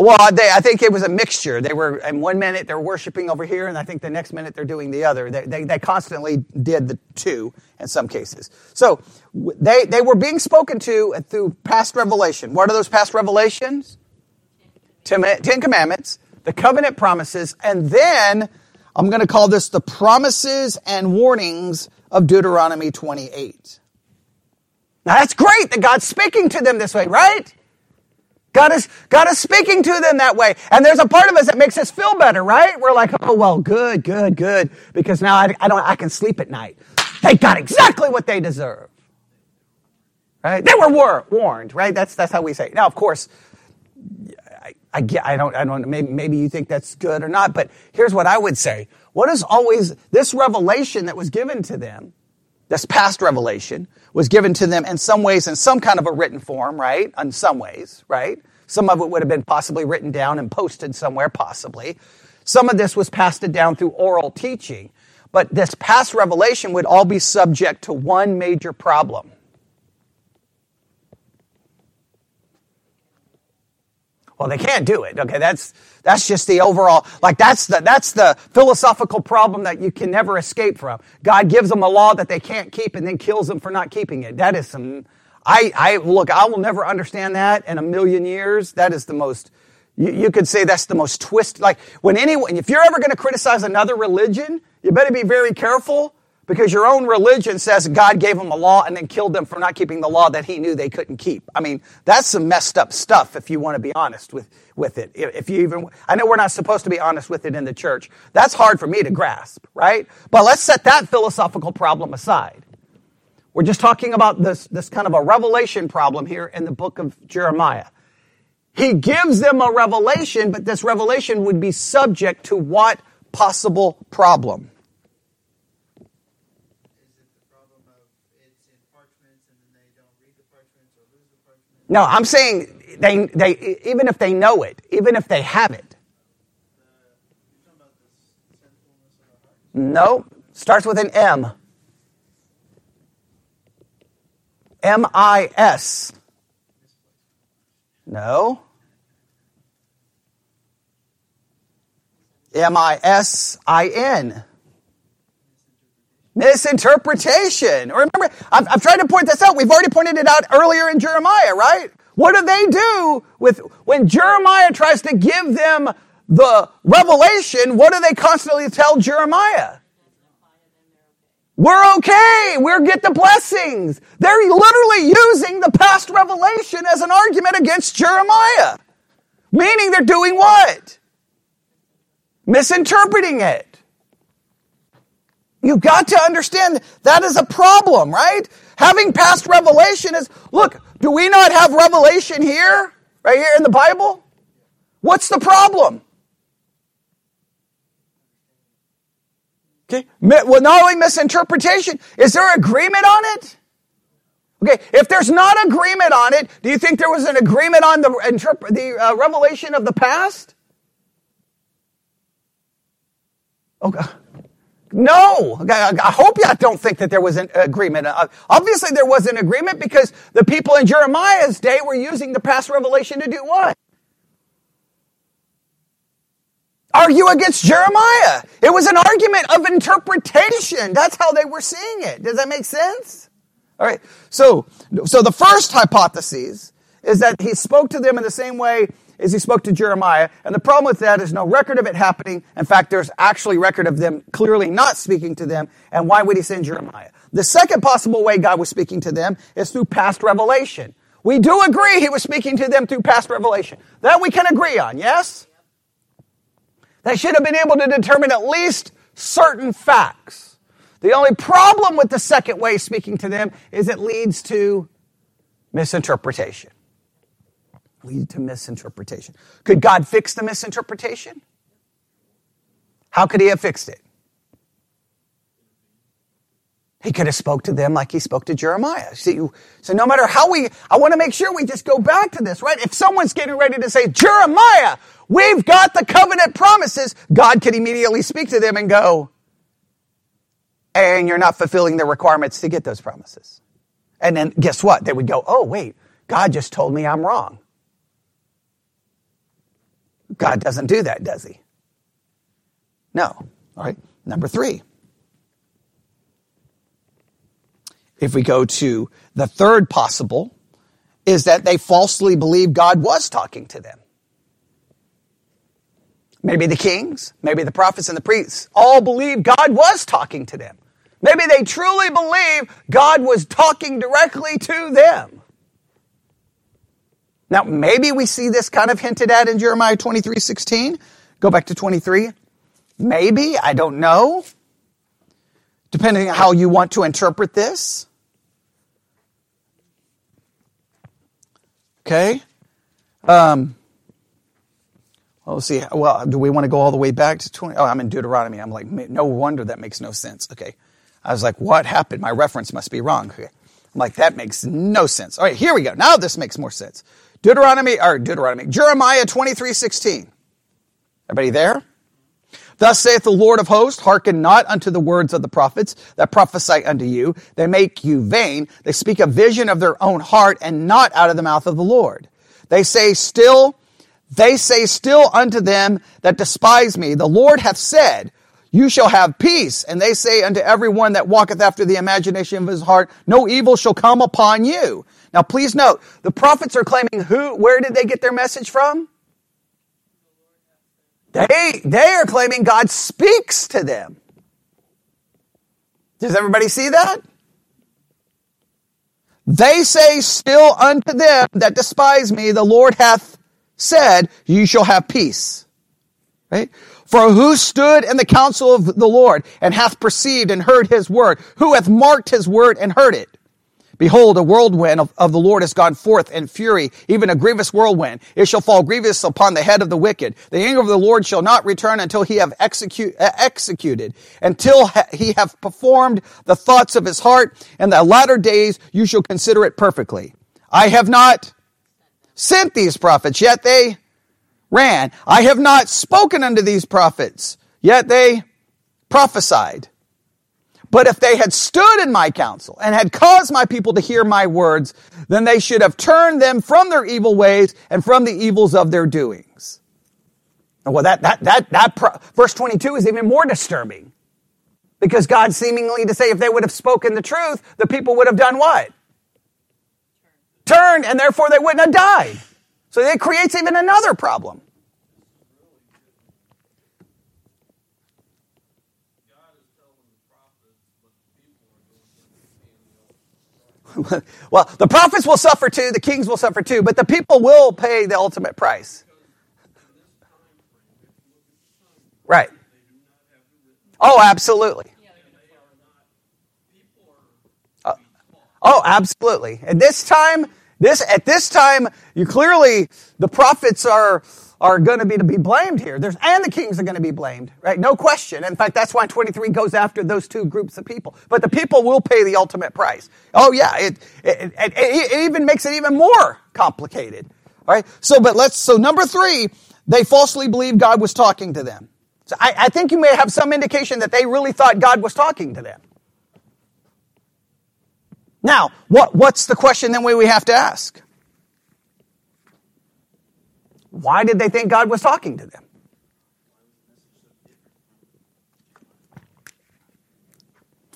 Well, they, I think it was a mixture. They were, in one minute they're worshiping over here, and I think the next minute they're doing the other. They, they, they constantly did the two in some cases. So they, they were being spoken to uh, through past revelation. What are those past revelations? Ten Commandments, the covenant promises, and then I'm going to call this the promises and warnings of Deuteronomy 28. Now that's great that God's speaking to them this way, right? God is, God is speaking to them that way. And there's a part of us that makes us feel better, right? We're like, oh, well, good, good, good. Because now I, I don't, I can sleep at night. They got exactly what they deserve. Right? They were war- warned, right? That's, that's how we say it. Now, of course, I, I, I don't, I don't, maybe, maybe you think that's good or not, but here's what I would say. What is always, this revelation that was given to them, this past revelation, was given to them in some ways in some kind of a written form, right? In some ways, right? Some of it would have been possibly written down and posted somewhere, possibly. Some of this was passed down through oral teaching. But this past revelation would all be subject to one major problem. Well, they can't do it. Okay, that's that's just the overall, like that's the, that's the philosophical problem that you can never escape from. God gives them a law that they can't keep and then kills them for not keeping it. That is some, I, I, look, I will never understand that in a million years. That is the most, you, you could say that's the most twist, like when anyone, if you're ever going to criticize another religion, you better be very careful because your own religion says God gave them a law and then killed them for not keeping the law that he knew they couldn't keep. I mean, that's some messed up stuff if you want to be honest with, with it. If you even, I know we're not supposed to be honest with it in the church. That's hard for me to grasp, right? But let's set that philosophical problem aside. We're just talking about this, this kind of a revelation problem here in the book of Jeremiah. He gives them a revelation, but this revelation would be subject to what possible problem? No, I'm saying they, they, even if they know it, even if they have it. No, starts with an M. M I S. No. M I S I N. Misinterpretation. Remember, I've, I've, tried to point this out. We've already pointed it out earlier in Jeremiah, right? What do they do with, when Jeremiah tries to give them the revelation, what do they constantly tell Jeremiah? We're okay. We'll get the blessings. They're literally using the past revelation as an argument against Jeremiah. Meaning they're doing what? Misinterpreting it. You've got to understand that is a problem, right? Having past revelation is, look, do we not have revelation here? Right here in the Bible? What's the problem? Okay. Well, not only misinterpretation, is there agreement on it? Okay. If there's not agreement on it, do you think there was an agreement on the, the uh, revelation of the past? Okay. No, I hope you don't think that there was an agreement. Uh, obviously, there was an agreement because the people in Jeremiah's day were using the past revelation to do what? Argue against Jeremiah. It was an argument of interpretation. That's how they were seeing it. Does that make sense? All right. So, so the first hypothesis is that he spoke to them in the same way is he spoke to Jeremiah. And the problem with that is no record of it happening. In fact, there's actually record of them clearly not speaking to them. And why would he send Jeremiah? The second possible way God was speaking to them is through past revelation. We do agree he was speaking to them through past revelation. That we can agree on, yes? They should have been able to determine at least certain facts. The only problem with the second way speaking to them is it leads to misinterpretation lead to misinterpretation. Could God fix the misinterpretation? How could he have fixed it? He could have spoke to them like he spoke to Jeremiah. See, so no matter how we, I want to make sure we just go back to this, right? If someone's getting ready to say, Jeremiah, we've got the covenant promises, God could immediately speak to them and go, and you're not fulfilling the requirements to get those promises. And then guess what? They would go, oh, wait, God just told me I'm wrong. God doesn't do that, does he? No. All right. Number three. If we go to the third possible, is that they falsely believe God was talking to them. Maybe the kings, maybe the prophets and the priests all believe God was talking to them. Maybe they truly believe God was talking directly to them. Now, maybe we see this kind of hinted at in Jeremiah 23 16. Go back to 23. Maybe, I don't know. Depending on how you want to interpret this. Okay. Um, well, let's see. Well, do we want to go all the way back to 20? Oh, I'm in Deuteronomy. I'm like, no wonder that makes no sense. Okay. I was like, what happened? My reference must be wrong. Okay. I'm like, that makes no sense. All right, here we go. Now this makes more sense. Deuteronomy, or Deuteronomy, Jeremiah 23, 16. Everybody there? Thus saith the Lord of hosts, hearken not unto the words of the prophets that prophesy unto you. They make you vain. They speak a vision of their own heart and not out of the mouth of the Lord. They say still, they say still unto them that despise me, the Lord hath said, you shall have peace. And they say unto everyone that walketh after the imagination of his heart, no evil shall come upon you. Now please note, the prophets are claiming who, where did they get their message from? They, they are claiming God speaks to them. Does everybody see that? They say still unto them that despise me, the Lord hath said, you shall have peace. Right? For who stood in the counsel of the Lord and hath perceived and heard his word? Who hath marked his word and heard it? Behold, a whirlwind of, of, the Lord has gone forth in fury, even a grievous whirlwind. It shall fall grievous upon the head of the wicked. The anger of the Lord shall not return until he have execute, uh, executed, until ha- he have performed the thoughts of his heart. In the latter days you shall consider it perfectly. I have not sent these prophets, yet they ran. I have not spoken unto these prophets, yet they prophesied. But if they had stood in my counsel and had caused my people to hear my words, then they should have turned them from their evil ways and from the evils of their doings. Well, that, that, that, that, pro- verse 22 is even more disturbing. Because God seemingly to say if they would have spoken the truth, the people would have done what? Turned, and therefore they wouldn't have died. So it creates even another problem. well, the prophets will suffer too, the kings will suffer too, but the people will pay the ultimate price. Right. Oh, absolutely. Uh, oh, absolutely. At this time, this at this time, you clearly the prophets are are going to be to be blamed here. There's, and the kings are going to be blamed, right? No question. In fact, that's why 23 goes after those two groups of people. But the people will pay the ultimate price. Oh yeah, it, it, it, it even makes it even more complicated. All right. So, but let's, so number three, they falsely believed God was talking to them. So I, I think you may have some indication that they really thought God was talking to them. Now, what, what's the question then we have to ask? Why did they think God was talking to them?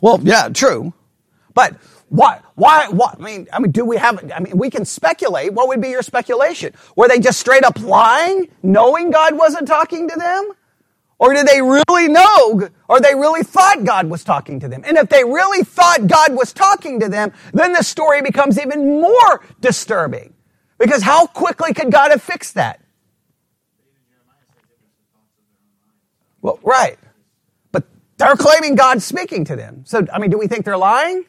Well, yeah, true. But why, why, why, I mean, I mean, do we have, I mean, we can speculate. What would be your speculation? Were they just straight up lying, knowing God wasn't talking to them? Or did they really know, or they really thought God was talking to them? And if they really thought God was talking to them, then the story becomes even more disturbing. Because how quickly could God have fixed that? Well, right. But they're claiming God's speaking to them. So, I mean, do we think they're lying?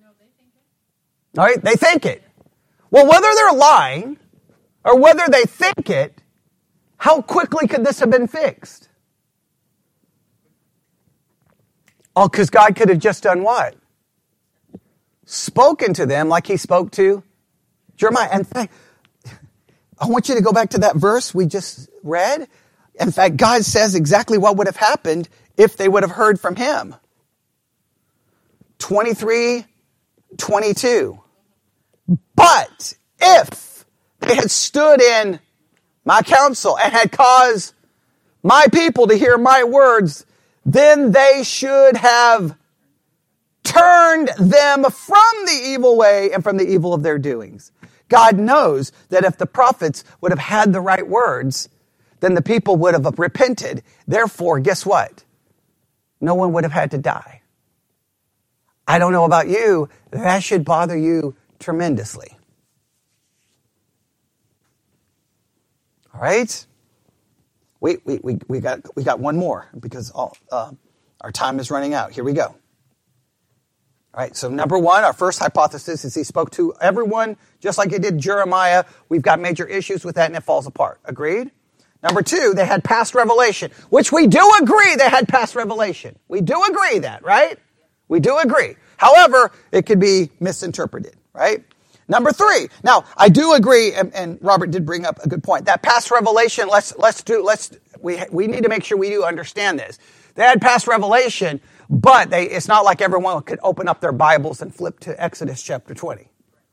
No, they think it. All right, they think it. Well, whether they're lying or whether they think it, how quickly could this have been fixed? Oh, because God could have just done what? Spoken to them like he spoke to Jeremiah. And I want you to go back to that verse we just read. In fact, God says exactly what would have happened if they would have heard from him. 23, 22. But if they had stood in my counsel and had caused my people to hear my words, then they should have turned them from the evil way and from the evil of their doings. God knows that if the prophets would have had the right words, then the people would have repented. Therefore, guess what? No one would have had to die. I don't know about you, that should bother you tremendously. All right? We, we, we, we, got, we got one more because all, uh, our time is running out. Here we go. All right, so number one, our first hypothesis is he spoke to everyone just like he did Jeremiah. We've got major issues with that and it falls apart. Agreed? Number two, they had past revelation, which we do agree they had past revelation. We do agree that, right? We do agree. However, it could be misinterpreted, right? Number three. Now, I do agree, and, and, Robert did bring up a good point. That past revelation, let's, let's do, let's, we, we need to make sure we do understand this. They had past revelation, but they, it's not like everyone could open up their Bibles and flip to Exodus chapter 20.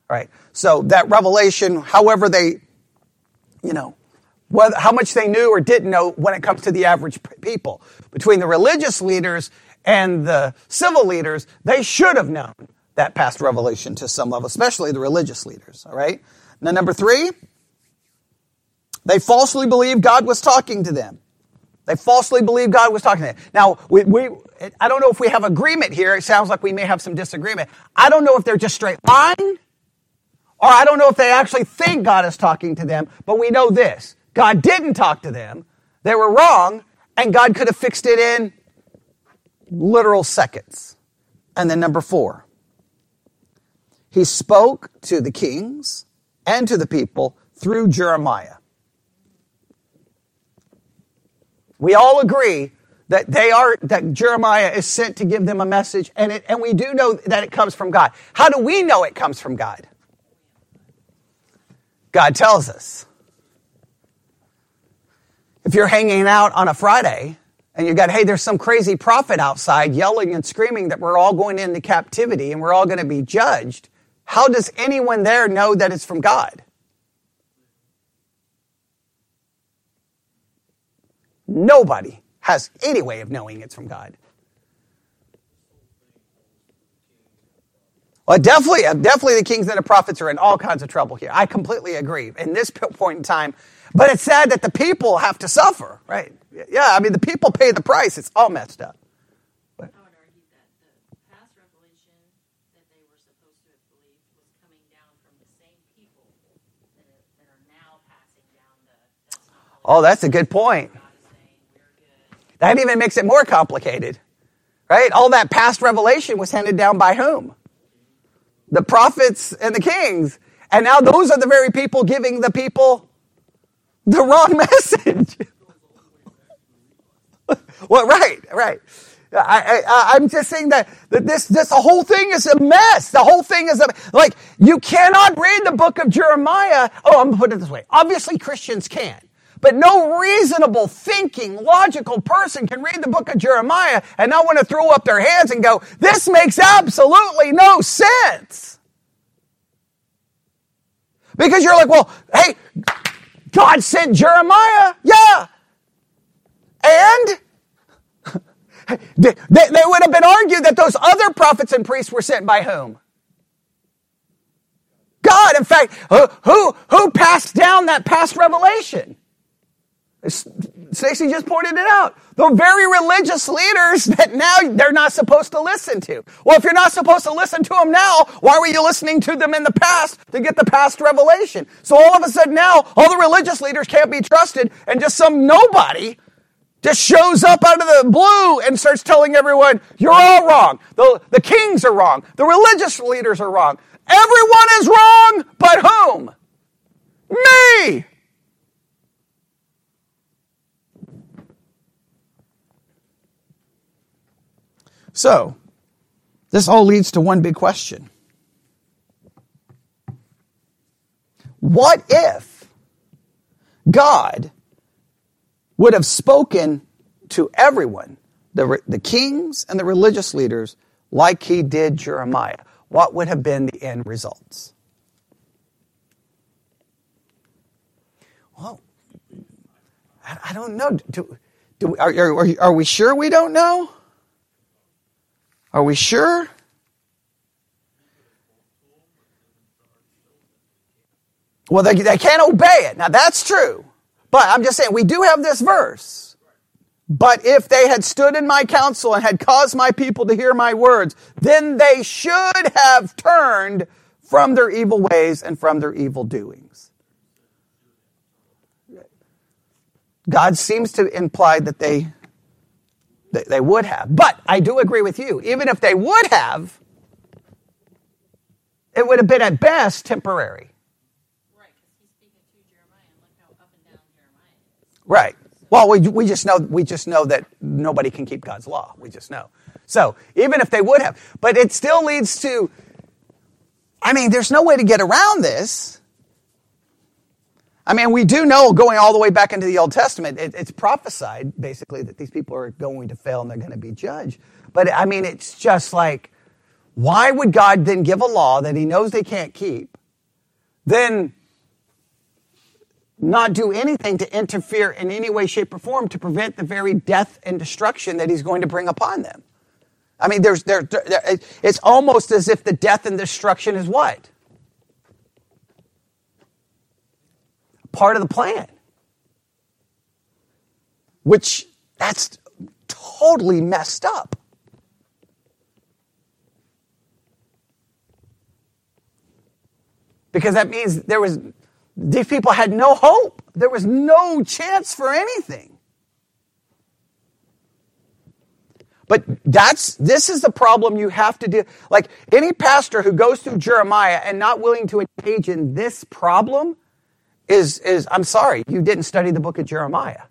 Right? So that revelation, however they, you know, whether, how much they knew or didn't know when it comes to the average people. Between the religious leaders and the civil leaders, they should have known that past revelation to some level, especially the religious leaders. All right. Now, number three, they falsely believed God was talking to them. They falsely believed God was talking to them. Now, we, we, I don't know if we have agreement here. It sounds like we may have some disagreement. I don't know if they're just straight lying, or I don't know if they actually think God is talking to them, but we know this. God didn't talk to them. They were wrong, and God could have fixed it in literal seconds. And then number four, he spoke to the kings and to the people through Jeremiah. We all agree that they are that Jeremiah is sent to give them a message and it, and we do know that it comes from God. How do we know it comes from God? God tells us. If you're hanging out on a Friday and you got, hey, there's some crazy prophet outside yelling and screaming that we're all going into captivity and we're all going to be judged, how does anyone there know that it's from God? Nobody has any way of knowing it's from God. Well, definitely, uh, definitely the kings and the prophets are in all kinds of trouble here. I completely agree in this point in time. But it's sad that the people have to suffer, right? Yeah, I mean, the people pay the price. It's all messed up. But. I would argue that the past revelation that they were supposed to have believed was coming down from the same people that, that are now passing down the. That's oh, that's a good point. That even makes it more complicated, right? All that past revelation was handed down by whom? The prophets and the kings. And now those are the very people giving the people the wrong message. well, right, right. I, I'm just saying that, that this, this, whole thing is a mess. The whole thing is a, like, you cannot read the book of Jeremiah. Oh, I'm to put it this way. Obviously Christians can. But no reasonable thinking, logical person can read the book of Jeremiah and not want to throw up their hands and go, this makes absolutely no sense. Because you're like, well, hey, God sent Jeremiah. Yeah. And they, they would have been argued that those other prophets and priests were sent by whom? God. In fact, who, who, who passed down that past revelation? Stacy just pointed it out. The very religious leaders that now they're not supposed to listen to. Well, if you're not supposed to listen to them now, why were you listening to them in the past to get the past revelation? So all of a sudden now, all the religious leaders can't be trusted and just some nobody just shows up out of the blue and starts telling everyone, you're all wrong. The, the kings are wrong. The religious leaders are wrong. Everyone is wrong, but whom? Me! So, this all leads to one big question. What if God would have spoken to everyone, the, the kings and the religious leaders, like he did Jeremiah? What would have been the end results? Well, I, I don't know. Do, do, are, are, are we sure we don't know? Are we sure? Well, they, they can't obey it. Now, that's true. But I'm just saying, we do have this verse. But if they had stood in my counsel and had caused my people to hear my words, then they should have turned from their evil ways and from their evil doings. God seems to imply that they they would have. But I do agree with you. Even if they would have, it would have been at best temporary. Right. Well, we, we just know we just know that nobody can keep God's law. We just know. So even if they would have, but it still leads to. I mean, there's no way to get around this. I mean, we do know going all the way back into the Old Testament, it, it's prophesied basically that these people are going to fail and they're going to be judged. But I mean, it's just like, why would God then give a law that he knows they can't keep, then not do anything to interfere in any way, shape, or form to prevent the very death and destruction that he's going to bring upon them? I mean, there's, there, there it's almost as if the death and destruction is what? Part of the plan. Which, that's totally messed up. Because that means there was, these people had no hope. There was no chance for anything. But that's, this is the problem you have to do. Like any pastor who goes through Jeremiah and not willing to engage in this problem is, is I'm sorry, you didn't study the book of Jeremiah.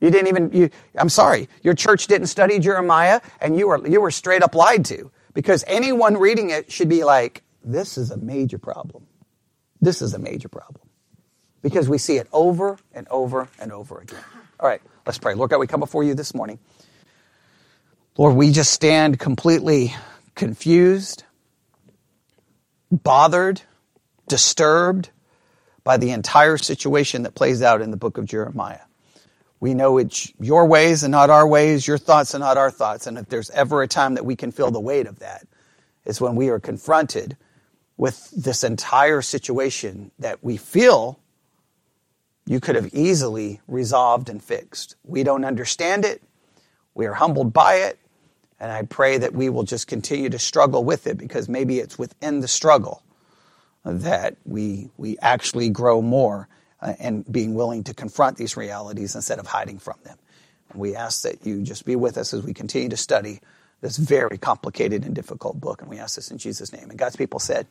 You didn't even, you, I'm sorry, your church didn't study Jeremiah and you were, you were straight up lied to because anyone reading it should be like, this is a major problem. This is a major problem because we see it over and over and over again. All right, let's pray. Lord God, we come before you this morning. Lord, we just stand completely confused, bothered, disturbed, by the entire situation that plays out in the book of Jeremiah. We know it's your ways and not our ways, your thoughts and not our thoughts. And if there's ever a time that we can feel the weight of that, it's when we are confronted with this entire situation that we feel you could have easily resolved and fixed. We don't understand it. We are humbled by it. And I pray that we will just continue to struggle with it because maybe it's within the struggle that we, we actually grow more uh, and being willing to confront these realities instead of hiding from them. We ask that you just be with us as we continue to study this very complicated and difficult book. And we ask this in Jesus' name. And God's people said,